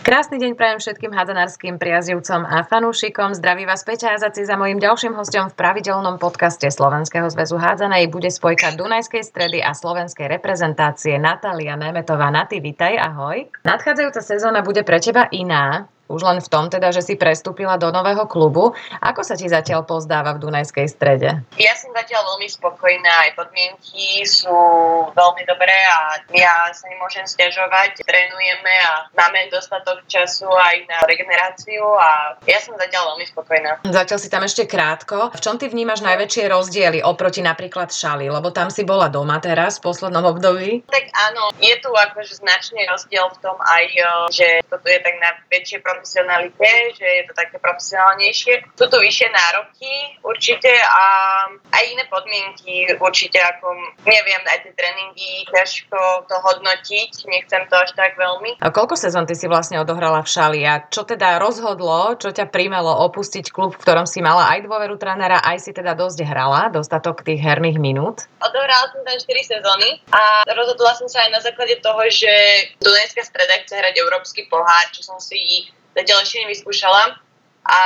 Krásny deň prajem všetkým hádzanárským priazivcom a fanúšikom. Zdraví vás Peťa Azaci za mojím ďalším hostom v pravidelnom podcaste Slovenského zväzu hádzanej bude spojka Dunajskej stredy a slovenskej reprezentácie Natália Nemetová. Naty, vitaj, ahoj. Nadchádzajúca sezóna bude pre teba iná. Už len v tom teda, že si prestúpila do nového klubu. Ako sa ti zatiaľ pozdáva v Dunajskej strede? Ja som zatiaľ veľmi spokojná, aj podmienky sú veľmi dobré a ja sa nemôžem stiažovať. Trénujeme a máme dostatok času aj na regeneráciu a ja som zatiaľ veľmi spokojná. Zatiaľ si tam ešte krátko. V čom ty vnímaš najväčšie rozdiely oproti napríklad Šali? Lebo tam si bola doma teraz v poslednom období. Tak áno, je tu akože značný rozdiel v tom aj, že toto je tak na väčšie profesionalite, že je to také profesionálnejšie. Sú tu vyššie nároky určite a aj iné podmienky určite ako, neviem, aj tie tréningy, ťažko to hodnotiť, nechcem to až tak veľmi. A koľko sezón ty si vlastne odohrala v Šali a čo teda rozhodlo, čo ťa príjmelo opustiť klub, v ktorom si mala aj dôveru trénera, aj si teda dosť hrala, dostatok tých herných minút? Odohrala som tam 4 sezóny a rozhodla som sa aj na základe toho, že Dunajská streda chce hrať Európsky pohár, čo som si zatiaľ ešte nevyskúšala a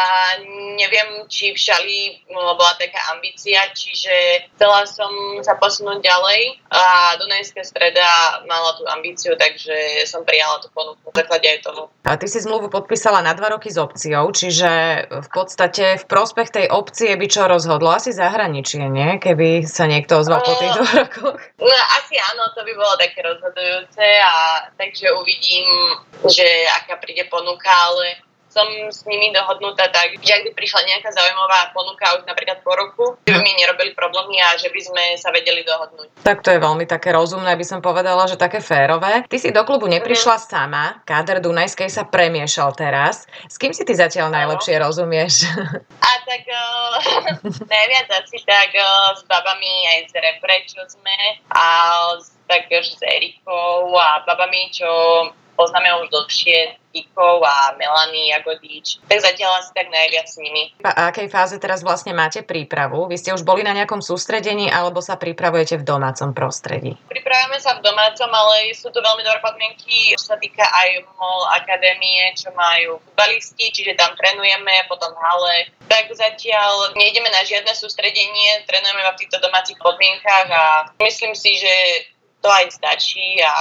neviem, či v Šali bola taká ambícia, čiže chcela som sa posunúť ďalej a Dunajská streda mala tú ambíciu, takže som prijala tú ponuku v základe aj toho. A ty si zmluvu podpísala na dva roky s opciou, čiže v podstate v prospech tej opcie by čo rozhodlo? Asi zahraničie, nie? Keby sa niekto ozval po tých dvoch rokoch. No, asi áno, to by bolo také rozhodujúce a takže uvidím, že aká príde ponuka, ale som s nimi dohodnutá tak, že ak by prišla nejaká zaujímavá ponuka už napríklad po roku, že by mi nerobili problémy a že by sme sa vedeli dohodnúť. Tak to je veľmi také rozumné, by som povedala, že také férové. Ty si do klubu neprišla mm. sama, káder Dunajskej sa premiešal teraz. S kým si ty zatiaľ najlepšie rozumieš? A tak uh, najviac asi tak uh, s babami aj z repre, čo sme a tak s Erikou a babami, čo poznáme už dlhšie Kikov a Melanie Jagodič, tak zatiaľ asi tak najviac s nimi. A akej fáze teraz vlastne máte prípravu? Vy ste už boli na nejakom sústredení alebo sa pripravujete v domácom prostredí? Pripravujeme sa v domácom, ale sú to veľmi dobré podmienky, čo sa týka aj MOL akadémie, čo majú futbalisti, čiže tam trénujeme, potom v hale. Tak zatiaľ nejdeme na žiadne sústredenie, trénujeme v týchto domácich podmienkach a myslím si, že to aj stačí a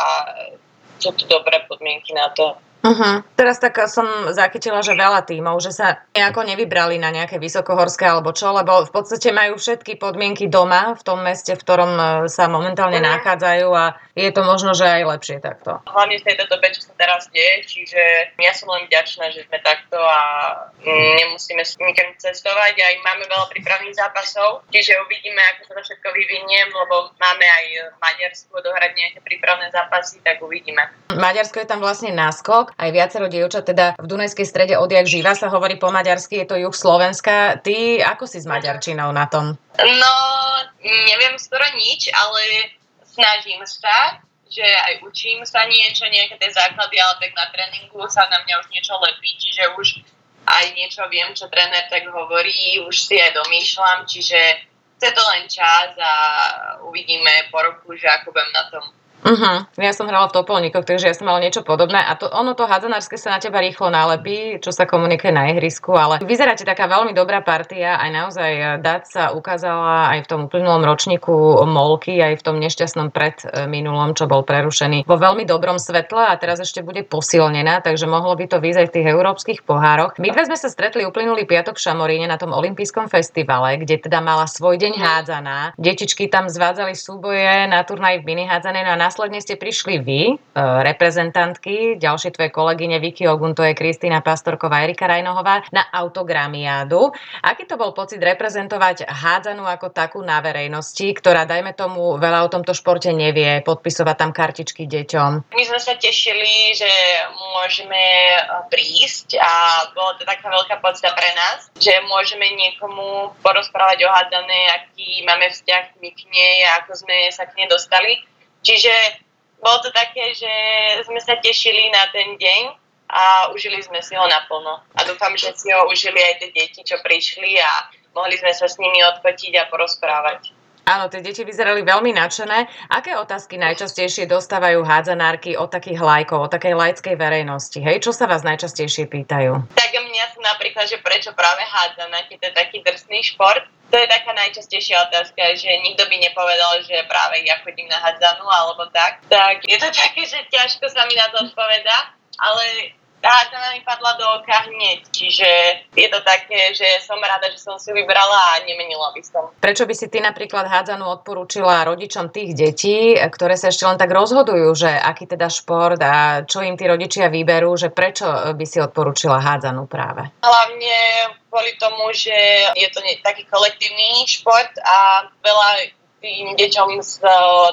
sú tu dobré podmienky na to. Uh-huh. Teraz tak som zachytila, že veľa tímov, že sa nejako nevybrali na nejaké vysokohorské alebo čo, lebo v podstate majú všetky podmienky doma v tom meste, v ktorom e, sa momentálne uh-huh. nachádzajú a je to možno, že aj lepšie takto. Hlavne v tejto dobe, čo sa teraz deje, čiže ja som len vďačná, že sme takto a nemusíme nikam cestovať. Aj máme veľa prípravných zápasov, čiže uvidíme, ako sa to všetko vyvinie, lebo máme aj v Maďarsku odohrať nejaké prípravné zápasy, tak uvidíme. Maďarsko je tam vlastne náskok aj viacero dievčat, teda v Dunajskej strede odjak živa sa hovorí po maďarsky, je to juh Slovenska. Ty ako si s maďarčinou na tom? No, neviem skoro nič, ale snažím sa, že aj učím sa niečo, nejaké tie základy, ale tak na tréningu sa na mňa už niečo lepí, čiže už aj niečo viem, čo tréner tak hovorí, už si aj domýšľam, čiže chce to len čas a uvidíme po roku, že ako budem na tom. Uh-huh. Ja som hrala v topolníkoch, takže ja som mala niečo podobné a to, ono to hádzanárske sa na teba rýchlo nalepí, čo sa komunikuje na ihrisku, ale vyzeráte taká veľmi dobrá partia, aj naozaj Dať sa ukázala aj v tom uplynulom ročníku Molky, aj v tom nešťastnom predminulom, čo bol prerušený vo veľmi dobrom svetle a teraz ešte bude posilnená, takže mohlo by to výjsť aj v tých európskych pohároch. My dve sme sa stretli uplynulý piatok v Šamoríne na tom olympijskom festivale, kde teda mala svoj deň hádzaná. Detičky tam zvádzali súboje na turnaj v mini hádzané no a následne ste prišli vy, e, reprezentantky, ďalšie tvoje kolegyne Vicky Ogun, to je Kristýna Pastorková, Erika Rajnohová, na autogramiádu. Aký to bol pocit reprezentovať hádzanú ako takú na verejnosti, ktorá, dajme tomu, veľa o tomto športe nevie, podpisovať tam kartičky deťom? My sme sa tešili, že môžeme e, prísť a bolo to taká veľká podsta pre nás, že môžeme niekomu porozprávať o hádzané, aký máme vzťah my k nej a ako sme sa k nej dostali. Čiže bolo to také, že sme sa tešili na ten deň a užili sme si ho naplno. A dúfam, že si ho užili aj tie deti, čo prišli a mohli sme sa s nimi odfotiť a porozprávať. Áno, tie deti vyzerali veľmi nadšené. Aké otázky najčastejšie dostávajú hádzanárky od takých lajkov, od takej laickej verejnosti? Hej, čo sa vás najčastejšie pýtajú? Tak mňa sa napríklad, že prečo práve hádzanárky, to je taký drsný šport. To je taká najčastejšia otázka, že nikto by nepovedal, že práve ja chodím na hádzanú alebo tak. Tak je to také, že ťažko sa mi na to odpoveda, ale tá hádzana mi padla do oka hneď, čiže je to také, že som rada, že som si vybrala a nemenila by som. Prečo by si ty napríklad hádzanú odporúčila rodičom tých detí, ktoré sa ešte len tak rozhodujú, že aký teda šport a čo im tí rodičia vyberú, že prečo by si odporúčila hádzanú práve? Hlavne kvôli tomu, že je to taký kolektívny šport a veľa tým deťom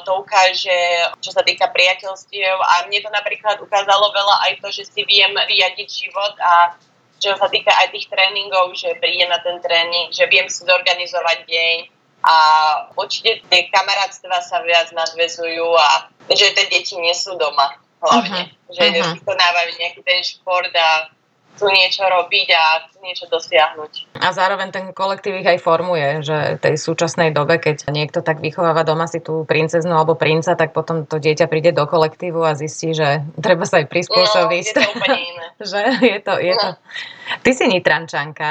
to ukáže, čo sa týka priateľstiev a mne to napríklad ukázalo veľa aj to, že si viem riadiť život a čo sa týka aj tých tréningov, že prídem na ten tréning, že viem si zorganizovať deň a určite tie kamarátstva sa viac nadvezujú a že tie deti nie sú doma hlavne, uh-huh. že uh-huh. vykonávajú nejaký ten šport a chcú niečo robiť a chcú niečo dosiahnuť. A zároveň ten kolektív ich aj formuje, že tej súčasnej dobe, keď niekto tak vychováva doma si tú princeznu alebo princa, tak potom to dieťa príde do kolektívu a zistí, že treba sa aj prispôsobiť. No, je to úplne iné. že je to, je no. to. Ty si nitrančanka,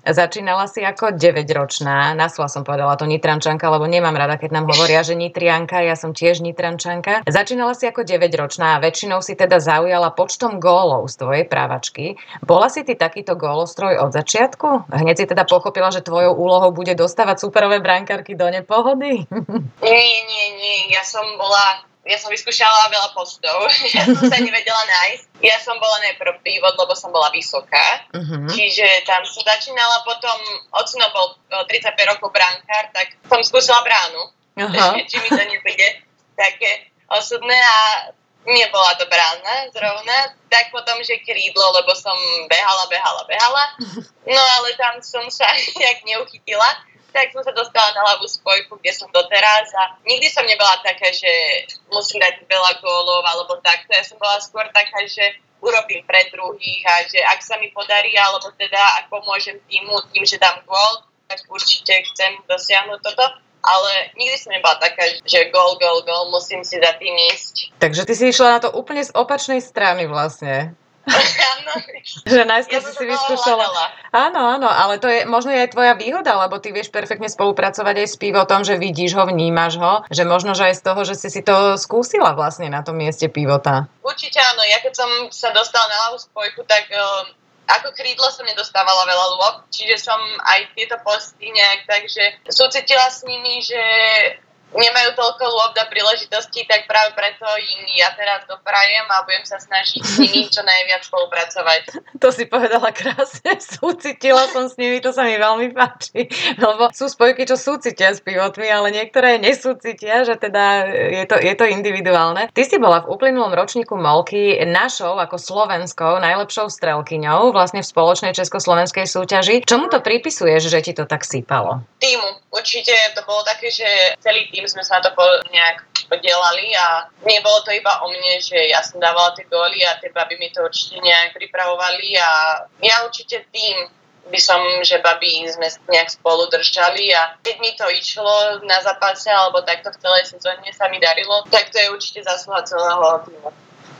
Začínala si ako 9-ročná, nasla som povedala to Nitrančanka, lebo nemám rada, keď nám hovoria, že Nitrianka, ja som tiež Nitrančanka. Začínala si ako 9-ročná a väčšinou si teda zaujala počtom gólov z tvojej právačky. Bola si ty takýto gólostroj od začiatku? Hneď si teda pochopila, že tvojou úlohou bude dostávať superové brankárky do nepohody? Nie, nie, nie. Ja som bola ja som vyskúšala veľa postov, ja som sa nevedela nájsť. Ja som bola najprv pívod, lebo som bola vysoká, uh-huh. čiže tam som začínala potom, ocino bol 35 rokov brankár, tak som skúsila bránu, uh-huh. či mi to nepríde také osudné. A nebola to brána zrovna, tak potom, že krídlo, lebo som behala, behala, behala, no ale tam som sa nejak neuchytila tak som sa dostala na ľavú spojku, kde som doteraz a nikdy som nebola taká, že musím dať veľa gólov alebo takto. Ja som bola skôr taká, že urobím pre druhých a že ak sa mi podarí, alebo teda ak pomôžem týmu tým, že dám gól, tak určite chcem dosiahnuť toto. Ale nikdy som nebola taká, že gól, gól, gól, musím si za tým ísť. Takže ty si išla na to úplne z opačnej strany vlastne. Áno. že najskôr ja si vyskúšala. Áno, áno, ale to je možno aj tvoja výhoda, lebo ty vieš perfektne spolupracovať aj s pivotom, že vidíš ho, vnímaš ho, že možno, že aj z toho, že si si to skúsila vlastne na tom mieste pivota. Určite áno, ja keď som sa dostala na ľavú spojku, tak um, ako krídlo som nedostávala veľa lôb, čiže som aj tieto posty nejak takže súcitila s nimi, že nemajú toľko lôb a príležitosti, tak práve preto im ja teraz doprajem a budem sa snažiť s nimi čo najviac spolupracovať. To si povedala krásne, súcitila som s nimi, to sa mi veľmi páči, lebo sú spojky, čo súcitia s pivotmi, ale niektoré nesúcitia, že teda je to, je to individuálne. Ty si bola v uplynulom ročníku Molky našou ako slovenskou najlepšou strelkyňou vlastne v spoločnej československej súťaži. Čomu to pripisuješ, že ti to tak sípalo? Týmu. Určite to bolo také, že celý tým tým sme sa na to nejak podielali a nebolo to iba o mne, že ja som dávala tie góly a tie baby mi to určite nejak pripravovali a ja určite tým by som, že babi sme nejak spolu držali a keď mi to išlo na zápase alebo takto v celej sezóne sa mi darilo, tak to je určite zásluha celého týmu.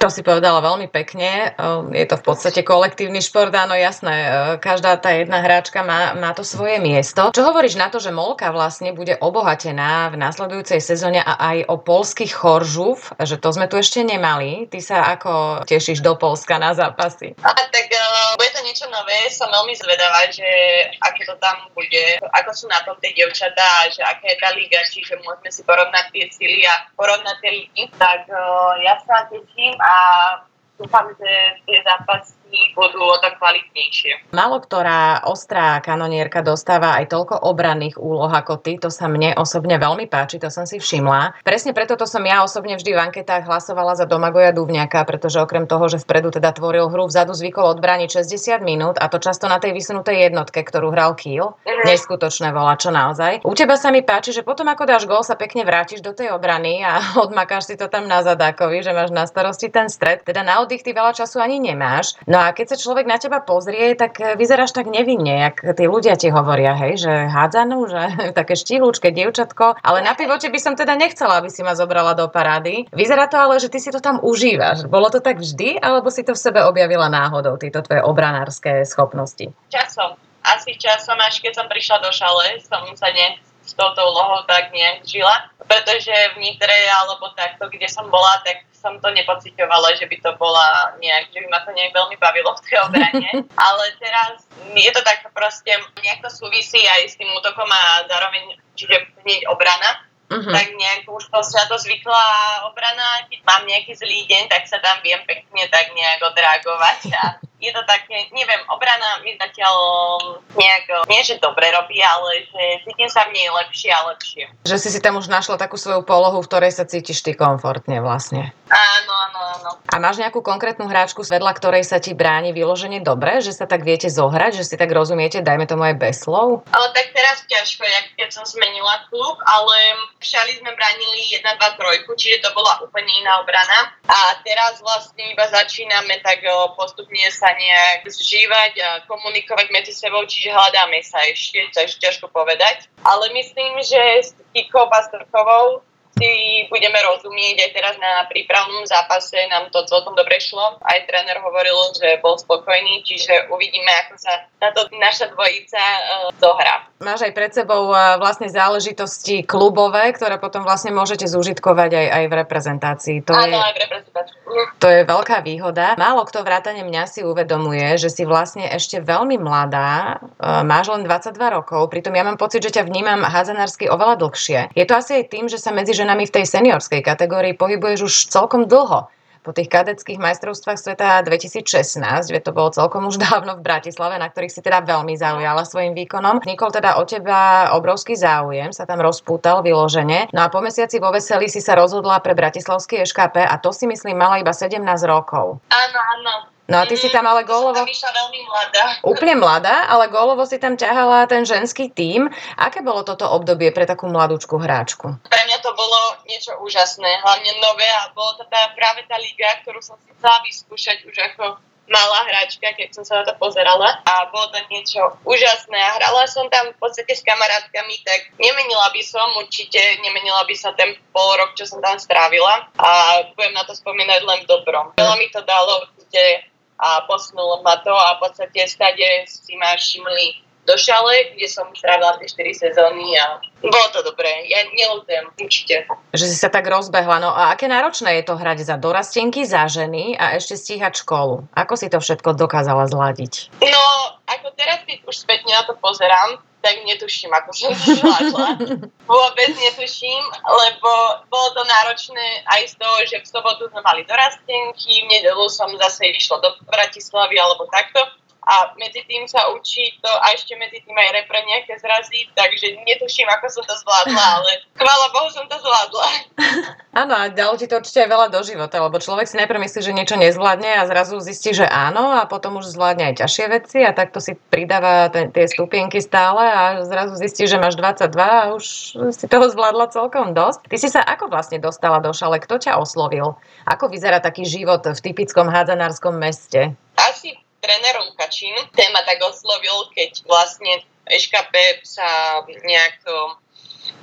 To si povedala veľmi pekne. Ehm, je to v podstate kolektívny šport, áno, jasné. Ehm, každá tá jedna hráčka má, má to svoje miesto. Čo hovoríš na to, že Molka vlastne bude obohatená v následujúcej sezóne a aj o polských choržúv, že to sme tu ešte nemali. Ty sa ako tešíš do Polska na zápasy? A, tak uh, bude to niečo nové. Som veľmi zvedavá, že aké to tam bude, ako sú na tom tie devčatá, že aká je tá liga, čiže môžeme si porovnať tie sily a porovnať tie ligy. Tak uh, ja sa teším a dúfam, že tie zápasy budú o to kvalitnejšie. Malo ktorá ostrá kanonierka dostáva aj toľko obranných úloh ako ty, to sa mne osobne veľmi páči, to som si všimla. Presne preto to som ja osobne vždy v anketách hlasovala za Domagoja Duvňaka, pretože okrem toho, že vpredu teda tvoril hru, vzadu zvykol odbraniť 60 minút a to často na tej vysunutej jednotke, ktorú hral Kiel. Mm-hmm. Neskutočné volá, čo naozaj. U teba sa mi páči, že potom ako dáš gol, sa pekne vrátiš do tej obrany a odmakáš si to tam na zadákovi, že máš na starosti ten stred. Teda na oddych ty veľa času ani nemáš. No a keď sa človek na teba pozrie, tak e, vyzeráš tak nevinne, jak tí ľudia ti hovoria, hej, že hádzanú, že také štíhlučké dievčatko, ale na pivote by som teda nechcela, aby si ma zobrala do parády. Vyzerá to ale, že ty si to tam užívaš. Bolo to tak vždy, alebo si to v sebe objavila náhodou, tieto tvoje obranárske schopnosti? Časom. Asi časom, až keď som prišla do šale, som sa ne, s touto úlohou tak nejak žila, pretože v Nitre alebo takto, kde som bola, tak som to nepocitovala, že by to bola nejak, že by ma to nejak veľmi bavilo v tej obrane. Ale teraz je to tak proste, nejak to súvisí aj s tým útokom a zároveň, čiže hneď obrana. Uh-huh. Tak nejak už to sa to zvykla obrana, keď mám nejaký zlý deň, tak sa tam viem pekne tak nejak odreagovať a je to také, neviem, obrana mi zatiaľ nejak, nie že dobre robí, ale že cítim sa v nej lepšie a lepšie. Že si si tam už našla takú svoju polohu, v ktorej sa cítiš ty komfortne vlastne. Áno, áno, áno. A máš nejakú konkrétnu hráčku, vedľa ktorej sa ti bráni vyloženie dobre, že sa tak viete zohrať, že si tak rozumiete, dajme tomu aj bez slov? Ale tak teraz ťažko, keď som zmenila klub, ale šali sme bránili 1, 2, 3, čiže to bola úplne iná obrana. A teraz vlastne iba začíname tak postupne sa nejak zžívať a komunikovať medzi sebou, čiže hľadáme sa ešte, takže ťažko povedať. Ale myslím, že s Kikou Pastrkovou si budeme rozumieť aj teraz na prípravnom zápase, nám to celkom dobre šlo. Aj tréner hovoril, že bol spokojný, čiže uvidíme, ako sa táto naša dvojica uh, zohrá. Máš aj pred sebou uh, vlastne záležitosti klubové, ktoré potom vlastne môžete zúžitkovať aj, aj v reprezentácii. To Áno, je, aj v reprezentácii. To je veľká výhoda. Málo kto vrátane mňa si uvedomuje, že si vlastne ešte veľmi mladá, uh, máš len 22 rokov, pritom ja mám pocit, že ťa vnímam hádzanársky oveľa dlhšie. Je to asi aj tým, že sa medzi ženami v tej seniorskej kategórii pohybuješ už celkom dlho po tých kadeckých majstrovstvách sveta 2016, že to bolo celkom už dávno v Bratislave, na ktorých si teda veľmi zaujala svojim výkonom. Nikol teda o teba obrovský záujem, sa tam rozpútal vyložene. No a po mesiaci vo Veseli si sa rozhodla pre Bratislavský EŠKP a to si myslím mala iba 17 rokov. Áno, áno. No a ty si tam ale gólovo... Vyšla veľmi mladá. Úplne mladá, ale gólovo si tam ťahala ten ženský tím. Aké bolo toto obdobie pre takú mladúčku hráčku? Pre mňa to bolo niečo úžasné, hlavne nové a bolo to tá, práve tá liga, ktorú som si chcela vyskúšať už ako malá hráčka, keď som sa na to pozerala a bolo to niečo úžasné a hrala som tam v podstate s kamarátkami, tak nemenila by som určite, nemenila by sa ten pol rok, čo som tam strávila a budem na to spomínať len dobrom. Veľa mi to dalo určite a posunulo ma to a v podstate stade si ma všimli do šale, kde som strávila tie 4 sezóny a bolo to dobré. Ja neľutujem, určite. Že si sa tak rozbehla. No a aké náročné je to hrať za dorastenky, za ženy a ešte stíhať školu? Ako si to všetko dokázala zladiť? No, ako teraz, keď už späť na to pozerám, tak netuším, ako som to zvládla. Vôbec netuším, lebo bolo to náročné aj z toho, že v sobotu sme mali dorastenky, v nedelu som zase išla do Bratislavy alebo takto a medzi tým sa učí to a ešte medzi tým aj repre nejaké zrazy, takže netuším, ako som to zvládla, ale chvála Bohu som to zvládla. Áno, a dalo ti to určite aj veľa do života, lebo človek si najprv myslí, že niečo nezvládne a zrazu zistí, že áno a potom už zvládne aj ťažšie veci a takto si pridáva ten, tie stupienky stále a zrazu zistí, že máš 22 a už si toho zvládla celkom dosť. Ty si sa ako vlastne dostala do šale? Kto ťa oslovil? Ako vyzerá taký život v typickom hádzanárskom meste? Asi tréner Lukačín, ten ma tak oslovil, keď vlastne EŠKP sa nejak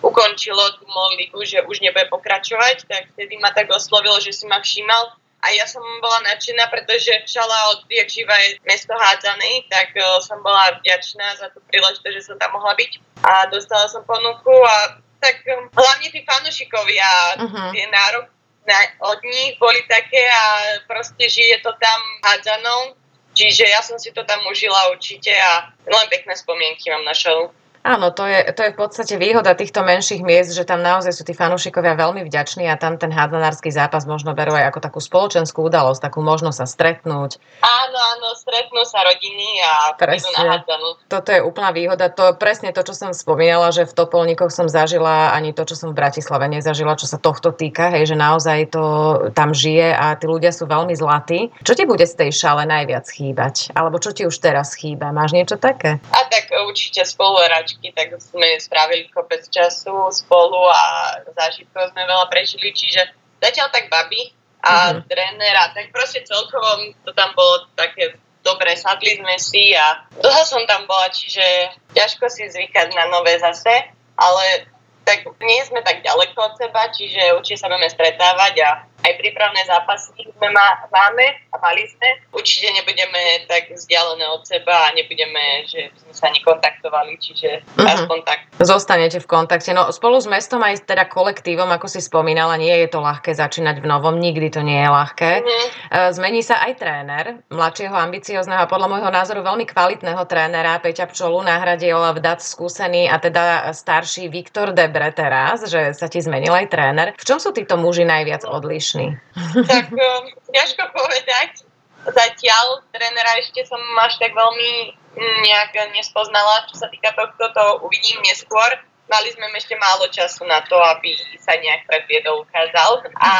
ukončilo tú ligu, že už nebude pokračovať, tak vtedy ma tak oslovil, že si ma všímal a ja som bola nadšená, pretože Šala jak živa je mesto hádzanej, tak som bola vďačná za tú príležitosť, že som tam mohla byť. A dostala som ponuku a tak hlavne tí fanúšikovia, uh-huh. tie nároky na, od nich boli také a proste žije to tam hádzanou Čiže ja som si to tam užila určite a len pekné spomienky mám na show. Áno, to je, to je v podstate výhoda týchto menších miest, že tam naozaj sú tí fanúšikovia veľmi vďační a tam ten hádzanársky zápas možno berú aj ako takú spoločenskú udalosť, takú možnosť sa stretnúť. Áno, áno, stretnú sa rodiny a presne. na hádzanú. Toto je úplná výhoda. To presne to, čo som spomínala, že v Topolníkoch som zažila ani to, čo som v Bratislave nezažila, čo sa tohto týka, hej, že naozaj to tam žije a tí ľudia sú veľmi zlatí. Čo ti bude z tej šale najviac chýbať? Alebo čo ti už teraz chýba? Máš niečo také? A tak určite spoluhráč pesničky, tak sme spravili kopec času spolu a zážitkov sme veľa prežili, čiže zatiaľ tak babi, a mm-hmm. trénera, tak proste celkovo to tam bolo také dobre, sadli sme si a dlho som tam bola, čiže ťažko si zvykať na nové zase, ale tak nie sme tak ďaleko od seba, čiže určite sa budeme stretávať a aj prípravné zápasy sme má, máme a mali sme. Určite nebudeme tak vzdialené od seba a nebudeme, že sme sa nekontaktovali, čiže uh-huh. aspoň tak. Zostanete v kontakte. No spolu s mestom aj teda kolektívom, ako si spomínala, nie je to ľahké začínať v novom, nikdy to nie je ľahké. Uh-huh. Zmení sa aj tréner, mladšieho, ambiciozného a podľa môjho názoru veľmi kvalitného trénera Peťa Pčolu nahradil vdať skúsený a teda starší Viktor Debre teraz, že sa ti zmenil aj tréner. V čom sú títo muži najviac odlišní? Úspešný? Tak um, ťažko povedať. Zatiaľ trénera ešte som až tak veľmi mm, nejak nespoznala, čo sa týka tohto, to uvidím neskôr. Mali sme ešte málo času na to, aby sa nejak predviedol, ukázal. A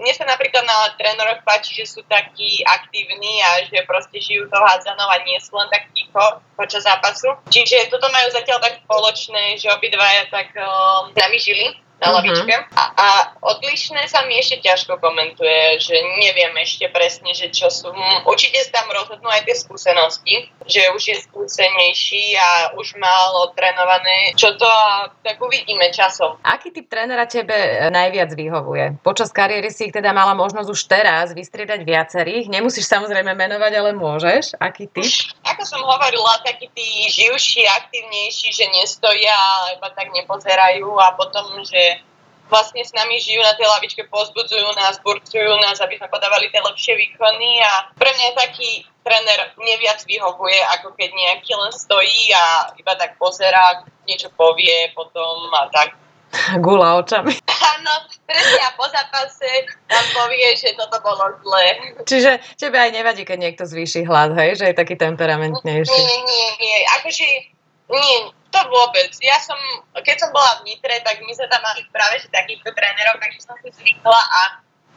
mne sa napríklad na tréneroch páči, že sú takí aktívni a že proste žijú to hádzanou a nie sú len tak ticho počas zápasu. Čiže toto majú zatiaľ tak spoločné, že obidvaja tak um, nami žili na uh-huh. lavičke. A, a odlišné sa mi ešte ťažko komentuje, že neviem ešte presne, že čo sú. Hm, určite sa tam rozhodnú aj tie skúsenosti, že už je skúsenejší a už mal odtrenované čo to tak uvidíme časom. Aký typ trénera tebe najviac vyhovuje? Počas kariéry si ich teda mala možnosť už teraz vystriedať viacerých. Nemusíš samozrejme menovať, ale môžeš. Aký typ? Ako som hovorila, takí tí živší, aktívnejší, že nestoja, iba tak nepozerajú a potom, že vlastne s nami žijú na tej lavičke, pozbudzujú nás, burcujú nás, aby sme podávali tie lepšie výkony a pre mňa taký tréner neviac vyhovuje, ako keď nejaký len stojí a iba tak pozerá, niečo povie potom a tak. Gula očami. Áno, presne a po zápase nám povie, že toto bolo zlé. Čiže tebe aj nevadí, keď niekto zvýši hlas, hej? Že je taký temperamentnejší. Nie, nie, nie. Akože, nie, to vôbec. Ja som, keď som bola v Nitre, tak my sme tam mali práve že takýchto trénerov, takže som si zvykla a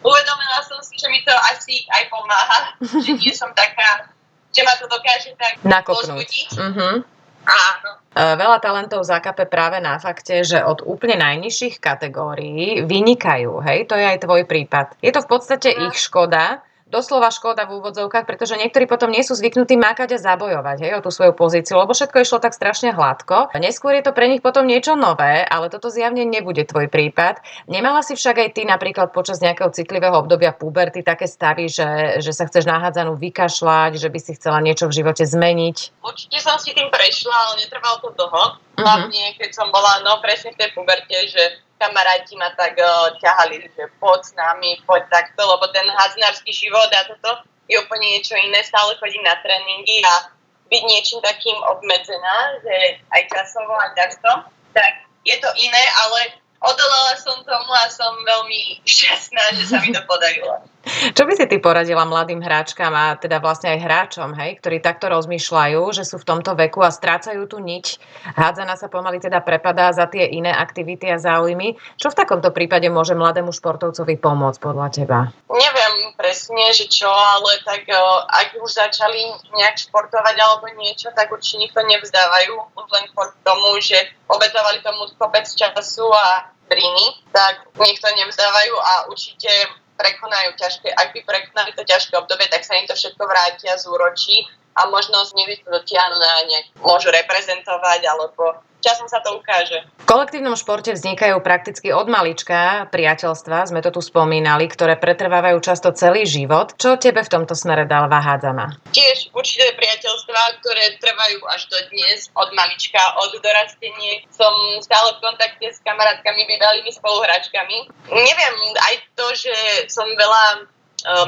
uvedomila som si, že mi to asi aj pomáha, že nie som taká, že ma to dokáže tak Nakopnúť. Uh-huh. Áno. E, veľa talentov zakape práve na fakte, že od úplne najnižších kategórií vynikajú. Hej, to je aj tvoj prípad. Je to v podstate no. ich škoda, doslova škoda v úvodzovkách, pretože niektorí potom nie sú zvyknutí mákať a zabojovať hej, o tú svoju pozíciu, lebo všetko išlo tak strašne hladko. Neskôr je to pre nich potom niečo nové, ale toto zjavne nebude tvoj prípad. Nemala si však aj ty napríklad počas nejakého citlivého obdobia puberty také stavy, že, že sa chceš nahádzanú vykašľať, že by si chcela niečo v živote zmeniť? Určite som si tým prešla, ale netrvalo to dlho. Mhm. Hlavne, keď som bola no, presne v tej puberte, že kamaráti ma tak uh, ťahali, že poď s nami, poď takto, lebo ten hadznársky život a toto je úplne niečo iné, stále chodím na tréningy a byť niečím takým obmedzená, že aj časovo, aj takto, tak je to iné, ale odolala som tomu a som veľmi šťastná, že sa mi to podarilo. Čo by si ty poradila mladým hráčkam a teda vlastne aj hráčom, hej, ktorí takto rozmýšľajú, že sú v tomto veku a strácajú tú niť, hádzana sa pomaly teda prepadá za tie iné aktivity a záujmy. Čo v takomto prípade môže mladému športovcovi pomôcť podľa teba? Neviem presne, že čo, ale tak ak už začali nejak športovať alebo niečo, tak určite nikto nevzdávajú, už len kvôli tomu, že obetovali tomu kopec času a briny, tak nikto nevzdávajú a určite prekonajú ťažké, ak by prekonali to ťažké obdobie, tak sa im to všetko vrátia, zúročí a možno niekdy to dotiahnu na nejak, môžu reprezentovať alebo časom sa to ukáže. V kolektívnom športe vznikajú prakticky od malička priateľstva, sme to tu spomínali, ktoré pretrvávajú často celý život. Čo tebe v tomto smere dal Hádzana? Tiež určité priateľstva, ktoré trvajú až do dnes, od malička, od dorastenie. Som stále v kontakte s kamarátkami, bývalými spoluhráčkami. Neviem, aj to, že som veľa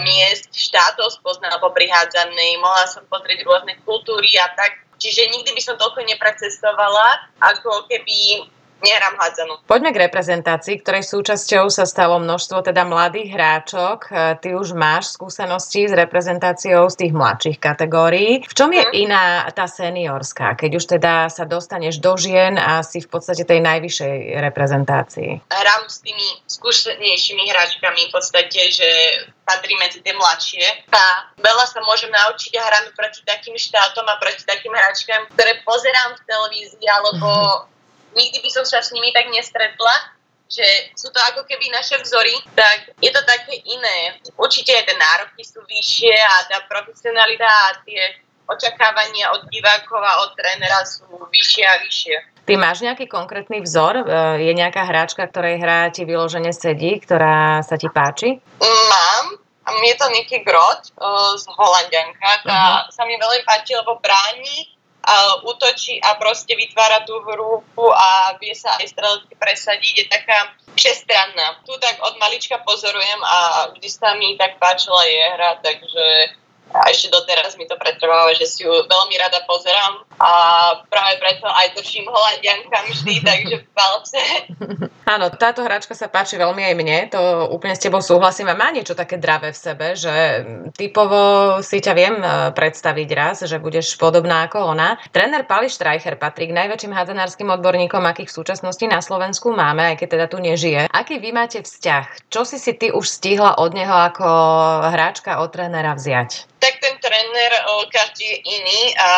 miest, štátov spoznala po prihádzanej, mohla som pozrieť rôzne kultúry a tak. Čiže nikdy by som toľko neprecestovala, ako keby nehrám hádzanú. Poďme k reprezentácii, ktorej súčasťou sa stalo množstvo teda mladých hráčok. E, ty už máš skúsenosti s reprezentáciou z tých mladších kategórií. V čom je mm. iná tá seniorská, keď už teda sa dostaneš do žien a si v podstate tej najvyššej reprezentácii? Hrám s tými skúsenejšími hráčkami v podstate, že patrí medzi tie mladšie. A veľa sa môžem naučiť a hrám proti takým štátom a proti takým hráčkam, ktoré pozerám v televízii alebo nikdy by som sa s nimi tak nestretla že sú to ako keby naše vzory, tak je to také iné. Určite aj tie nároky sú vyššie a tá profesionalita a tie očakávania od divákov a od trénera sú vyššie a vyššie. Ty máš nejaký konkrétny vzor? E, je nejaká hráčka, ktorej hra ti vyložene sedí, ktorá sa ti páči? Mám. Je to Nicky Groth e, z Holandianka. Tá uh-huh. sa mi veľmi páči, lebo bráni útočí a proste vytvára tú hru a vie sa aj strelecky presadiť. Je taká všestranná. Tu tak od malička pozorujem a vždy sa mi tak páčila jej hra, takže a ešte doteraz mi to pretrváva, že si ju veľmi rada pozerám a práve preto aj držím holandiankam vždy, takže v palce. Áno, táto hračka sa páči veľmi aj mne, to úplne s tebou súhlasím a má niečo také dravé v sebe, že typovo si ťa viem e, predstaviť raz, že budeš podobná ako ona. Tréner Pali Streicher patrí k najväčším hádzanárskym odborníkom, akých v súčasnosti na Slovensku máme, aj keď teda tu nežije. Aký vy máte vzťah? Čo si si ty už stihla od neho ako hráčka od trénera vziať? Tréner každý je iný a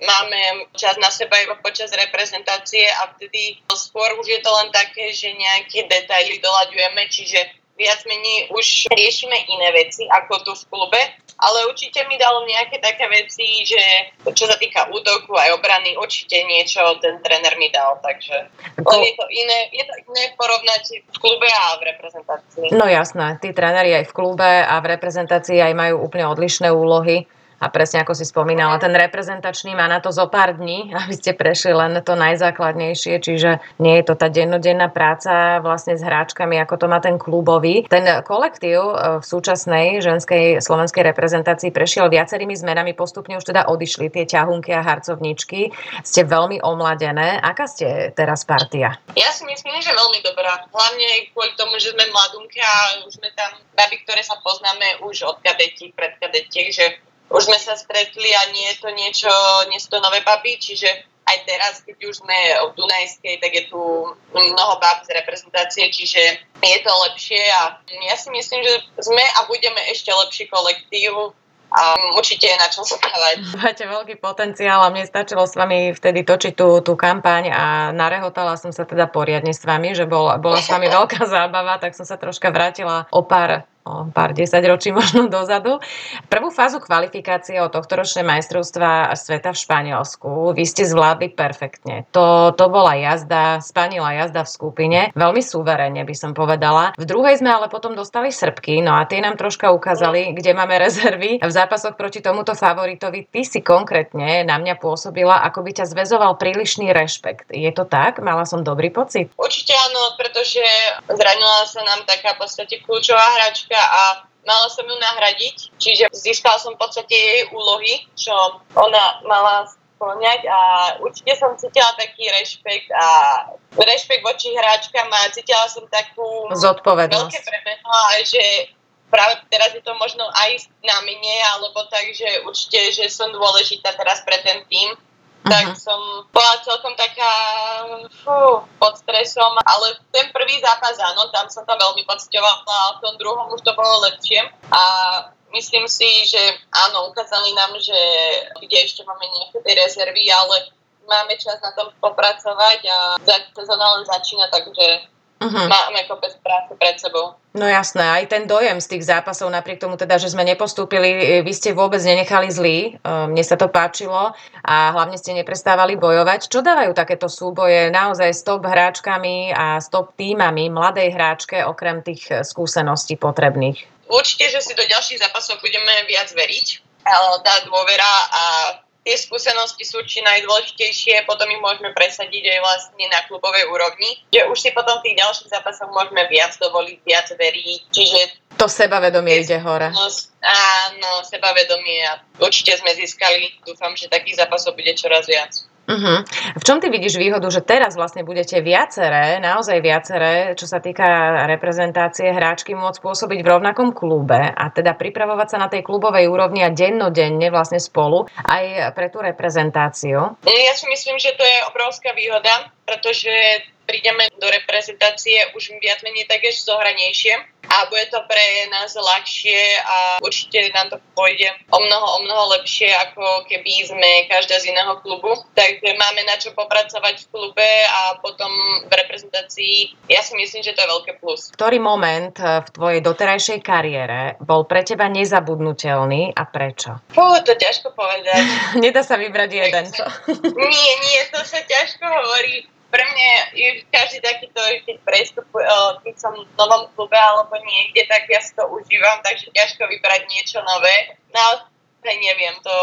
máme čas na seba iba počas reprezentácie a vtedy skôr už je to len také, že nejaké detaily doľaďujeme, čiže viac menej už riešime iné veci ako tu v klube, ale určite mi dal nejaké také veci, že čo sa týka útoku aj obrany, určite niečo ten tréner mi dal, takže len je to iné, je to iné porovnať v klube a v reprezentácii. No jasné, tí tréneri aj v klube a v reprezentácii aj majú úplne odlišné úlohy a presne ako si spomínala, ten reprezentačný má na to zo pár dní, aby ste prešli len to najzákladnejšie, čiže nie je to tá dennodenná práca vlastne s hráčkami, ako to má ten klubový. Ten kolektív e, v súčasnej ženskej slovenskej reprezentácii prešiel viacerými zmenami, postupne už teda odišli tie ťahunky a harcovničky. Ste veľmi omladené. Aká ste teraz partia? Ja si myslím, že veľmi dobrá. Hlavne kvôli tomu, že sme mladunky a už sme tam baby, ktoré sa poznáme už od kadetí, pred kadetiek, že už sme sa stretli a nie je to niečo, nie sú to nové baby, čiže aj teraz, keď už sme v Dunajskej, tak je tu mnoho bab z reprezentácie, čiže je to lepšie a ja si myslím, že sme a budeme ešte lepší kolektív a určite je na čom stavať. Máte veľký potenciál a mne stačilo s vami vtedy točiť tú, tú kampaň a narehotala som sa teda poriadne s vami, že bol, bola s vami veľká zábava, tak som sa troška vrátila o pár pár desaťročí možno dozadu. Prvú fázu kvalifikácie o tohto ročné majstrovstva sveta v Španielsku vy ste zvládli perfektne. To, to bola jazda, spanila jazda v skupine, veľmi súverene by som povedala. V druhej sme ale potom dostali Srbky, no a tie nám troška ukázali, kde máme rezervy. V zápasoch proti tomuto favoritovi ty si konkrétne na mňa pôsobila, ako by ťa zväzoval prílišný rešpekt. Je to tak? Mala som dobrý pocit? Určite áno, pretože zranila sa nám taká v podstate kľúčová hračka hráčka a mala som ju nahradiť, čiže získala som v podstate jej úlohy, čo ona mala splňať a určite som cítila taký rešpekt a rešpekt voči hráčkam a cítila som takú zodpovednosť. Veľké premeno že práve teraz je to možno aj na mne, alebo tak, že určite, že som dôležitá teraz pre ten tým tak som bola celkom taká fú, pod stresom, ale ten prvý zápas, áno, tam som to veľmi pocitovala, a v tom druhom už to bolo lepšie. A myslím si, že áno, ukázali nám, že kde ešte máme nejaké tie rezervy, ale máme čas na tom popracovať a sezóna len začína, takže uh-huh. máme kopec práce pred sebou. No jasné, aj ten dojem z tých zápasov, napriek tomu teda, že sme nepostúpili, vy ste vôbec nenechali zlý, e, mne sa to páčilo a hlavne ste neprestávali bojovať. Čo dávajú takéto súboje naozaj s top hráčkami a s top týmami mladej hráčke, okrem tých skúseností potrebných? Určite, že si do ďalších zápasov budeme viac veriť, tá dôvera a tie skúsenosti sú či najdôležitejšie, potom ich môžeme presadiť aj vlastne na klubovej úrovni, že už si potom v tých ďalších zápasoch môžeme viac dovoliť, viac veriť, čiže to sebavedomie ide hore. Áno, sebavedomie a určite sme získali. Dúfam, že takých zápasov bude čoraz viac. Uh-huh. V čom ty vidíš výhodu, že teraz vlastne budete viaceré, naozaj viaceré, čo sa týka reprezentácie hráčky, môcť pôsobiť v rovnakom klube a teda pripravovať sa na tej klubovej úrovni a dennodenne vlastne spolu aj pre tú reprezentáciu? Ja si myslím, že to je obrovská výhoda, pretože prídeme do reprezentácie už viac menej také zohranejšie a bude to pre nás ľahšie a určite nám to pôjde o mnoho, o mnoho lepšie, ako keby sme každá z iného klubu. Takže máme na čo popracovať v klube a potom v reprezentácii ja si myslím, že to je veľké plus. Ktorý moment eh, v tvojej doterajšej kariére bol pre teba nezabudnutelný a prečo? Fú, to ťažko povedať. Nedá sa vybrať jeden, čo? nie, nie, to sa ťažko hovorí pre mňa je každý takýto, keď prestupujem, keď som v novom klube alebo niekde, tak ja si to užívam, takže ťažko vybrať niečo nové. Naozaj neviem, to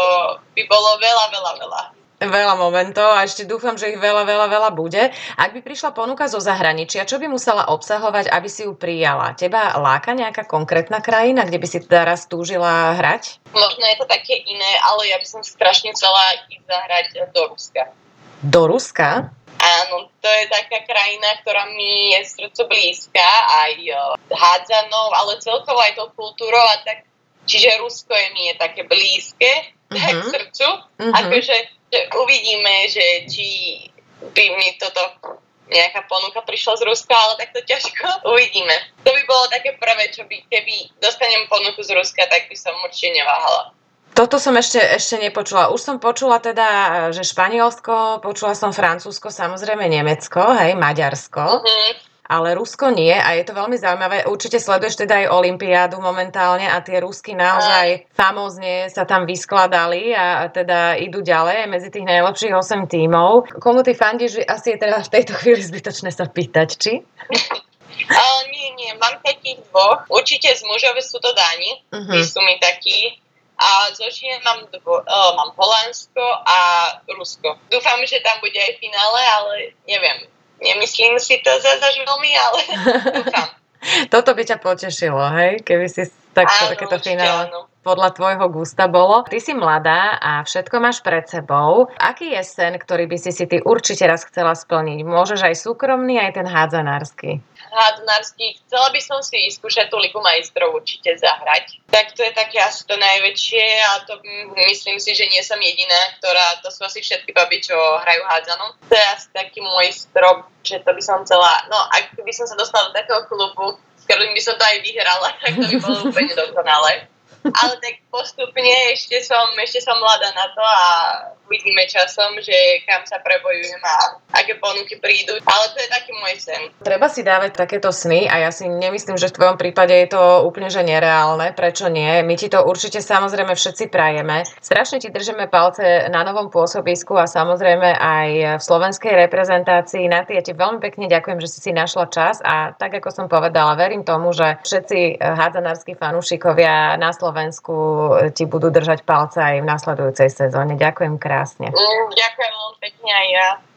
by bolo veľa, veľa, veľa. Veľa momentov a ešte dúfam, že ich veľa, veľa, veľa bude. Ak by prišla ponuka zo zahraničia, čo by musela obsahovať, aby si ju prijala? Teba láka nejaká konkrétna krajina, kde by si teraz túžila hrať? Možno je to také iné, ale ja by som strašne chcela ísť zahrať do Ruska. Do Ruska? Áno, to je taká krajina, ktorá mi je srdcu blízka, aj hádzanou, ale celkovo aj tou kultúrou a tak. Čiže Rusko je mi je také blízke uh-huh. tak mhm. srdcu. Uh-huh. Akože že uvidíme, že či by mi toto nejaká ponuka prišla z Ruska, ale tak to ťažko uvidíme. To by bolo také prvé, čo by, keby dostanem ponuku z Ruska, tak by som určite neváhala. Toto som ešte, ešte nepočula. Už som počula teda, že Španielsko, počula som Francúzsko, samozrejme Nemecko, hej, Maďarsko. Uh-huh. Ale Rusko nie a je to veľmi zaujímavé. Určite sleduješ teda aj Olympiádu momentálne a tie Rusky naozaj famózne sa tam vyskladali a teda idú ďalej medzi tých najlepších 8 tímov. Komu ty fandíš? Asi je teda v tejto chvíli zbytočné sa pýtať, či? Ale nie, nie, mám takých dvoch. Určite z mužov sú to Dáni, uh-huh. tí sú mi takí a zo žien mám, dvo, uh, mám Holandsko a Rusko. Dúfam, že tam bude aj finále, ale neviem. Nemyslím si to zase veľmi, ale dúfam. Toto by ťa potešilo, hej? Keby si tak, áno, takéto finále. Áno podľa tvojho gusta bolo. Ty si mladá a všetko máš pred sebou. Aký je sen, ktorý by si si ty určite raz chcela splniť? Môžeš aj súkromný, aj ten hádzanársky. Hádzanársky. Chcela by som si vyskúšať tú Ligu majstrov určite zahrať. Tak to je také asi to najväčšie a to myslím si, že nie som jediná, ktorá, to sú asi všetky baby, čo hrajú hádzanú. To je asi taký môj strop, že to by som chcela, no ak by som sa dostala do takého klubu, s ktorým by som to aj vyhrala, tak to by bolo úplne dokonalé ale tak postupne ešte som, ešte som mladá na to a uvidíme časom, že kam sa prebojujem a aké ponuky prídu. Ale to je taký môj sen. Treba si dávať takéto sny a ja si nemyslím, že v tvojom prípade je to úplne že nereálne. Prečo nie? My ti to určite samozrejme všetci prajeme. Strašne ti držíme palce na novom pôsobisku a samozrejme aj v slovenskej reprezentácii. Na ja ti veľmi pekne ďakujem, že si si našla čas a tak ako som povedala, verím tomu, že všetci hádzanársky fanúšikovia na Slovensku ti budú držať palce aj v nasledujúcej sezóne. Ďakujem krásne. Mm, ďakujem veľmi pekne aj ja.